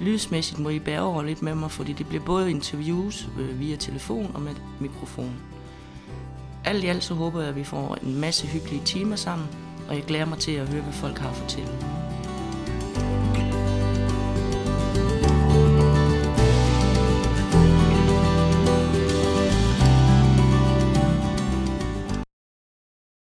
Lydsmæssigt må I bære over lidt med mig, fordi det bliver både interviews øh, via telefon og med mikrofon. Alt i alt så håber jeg, at vi får en masse hyggelige timer sammen, og jeg glæder mig til at høre, hvad folk har at fortælle.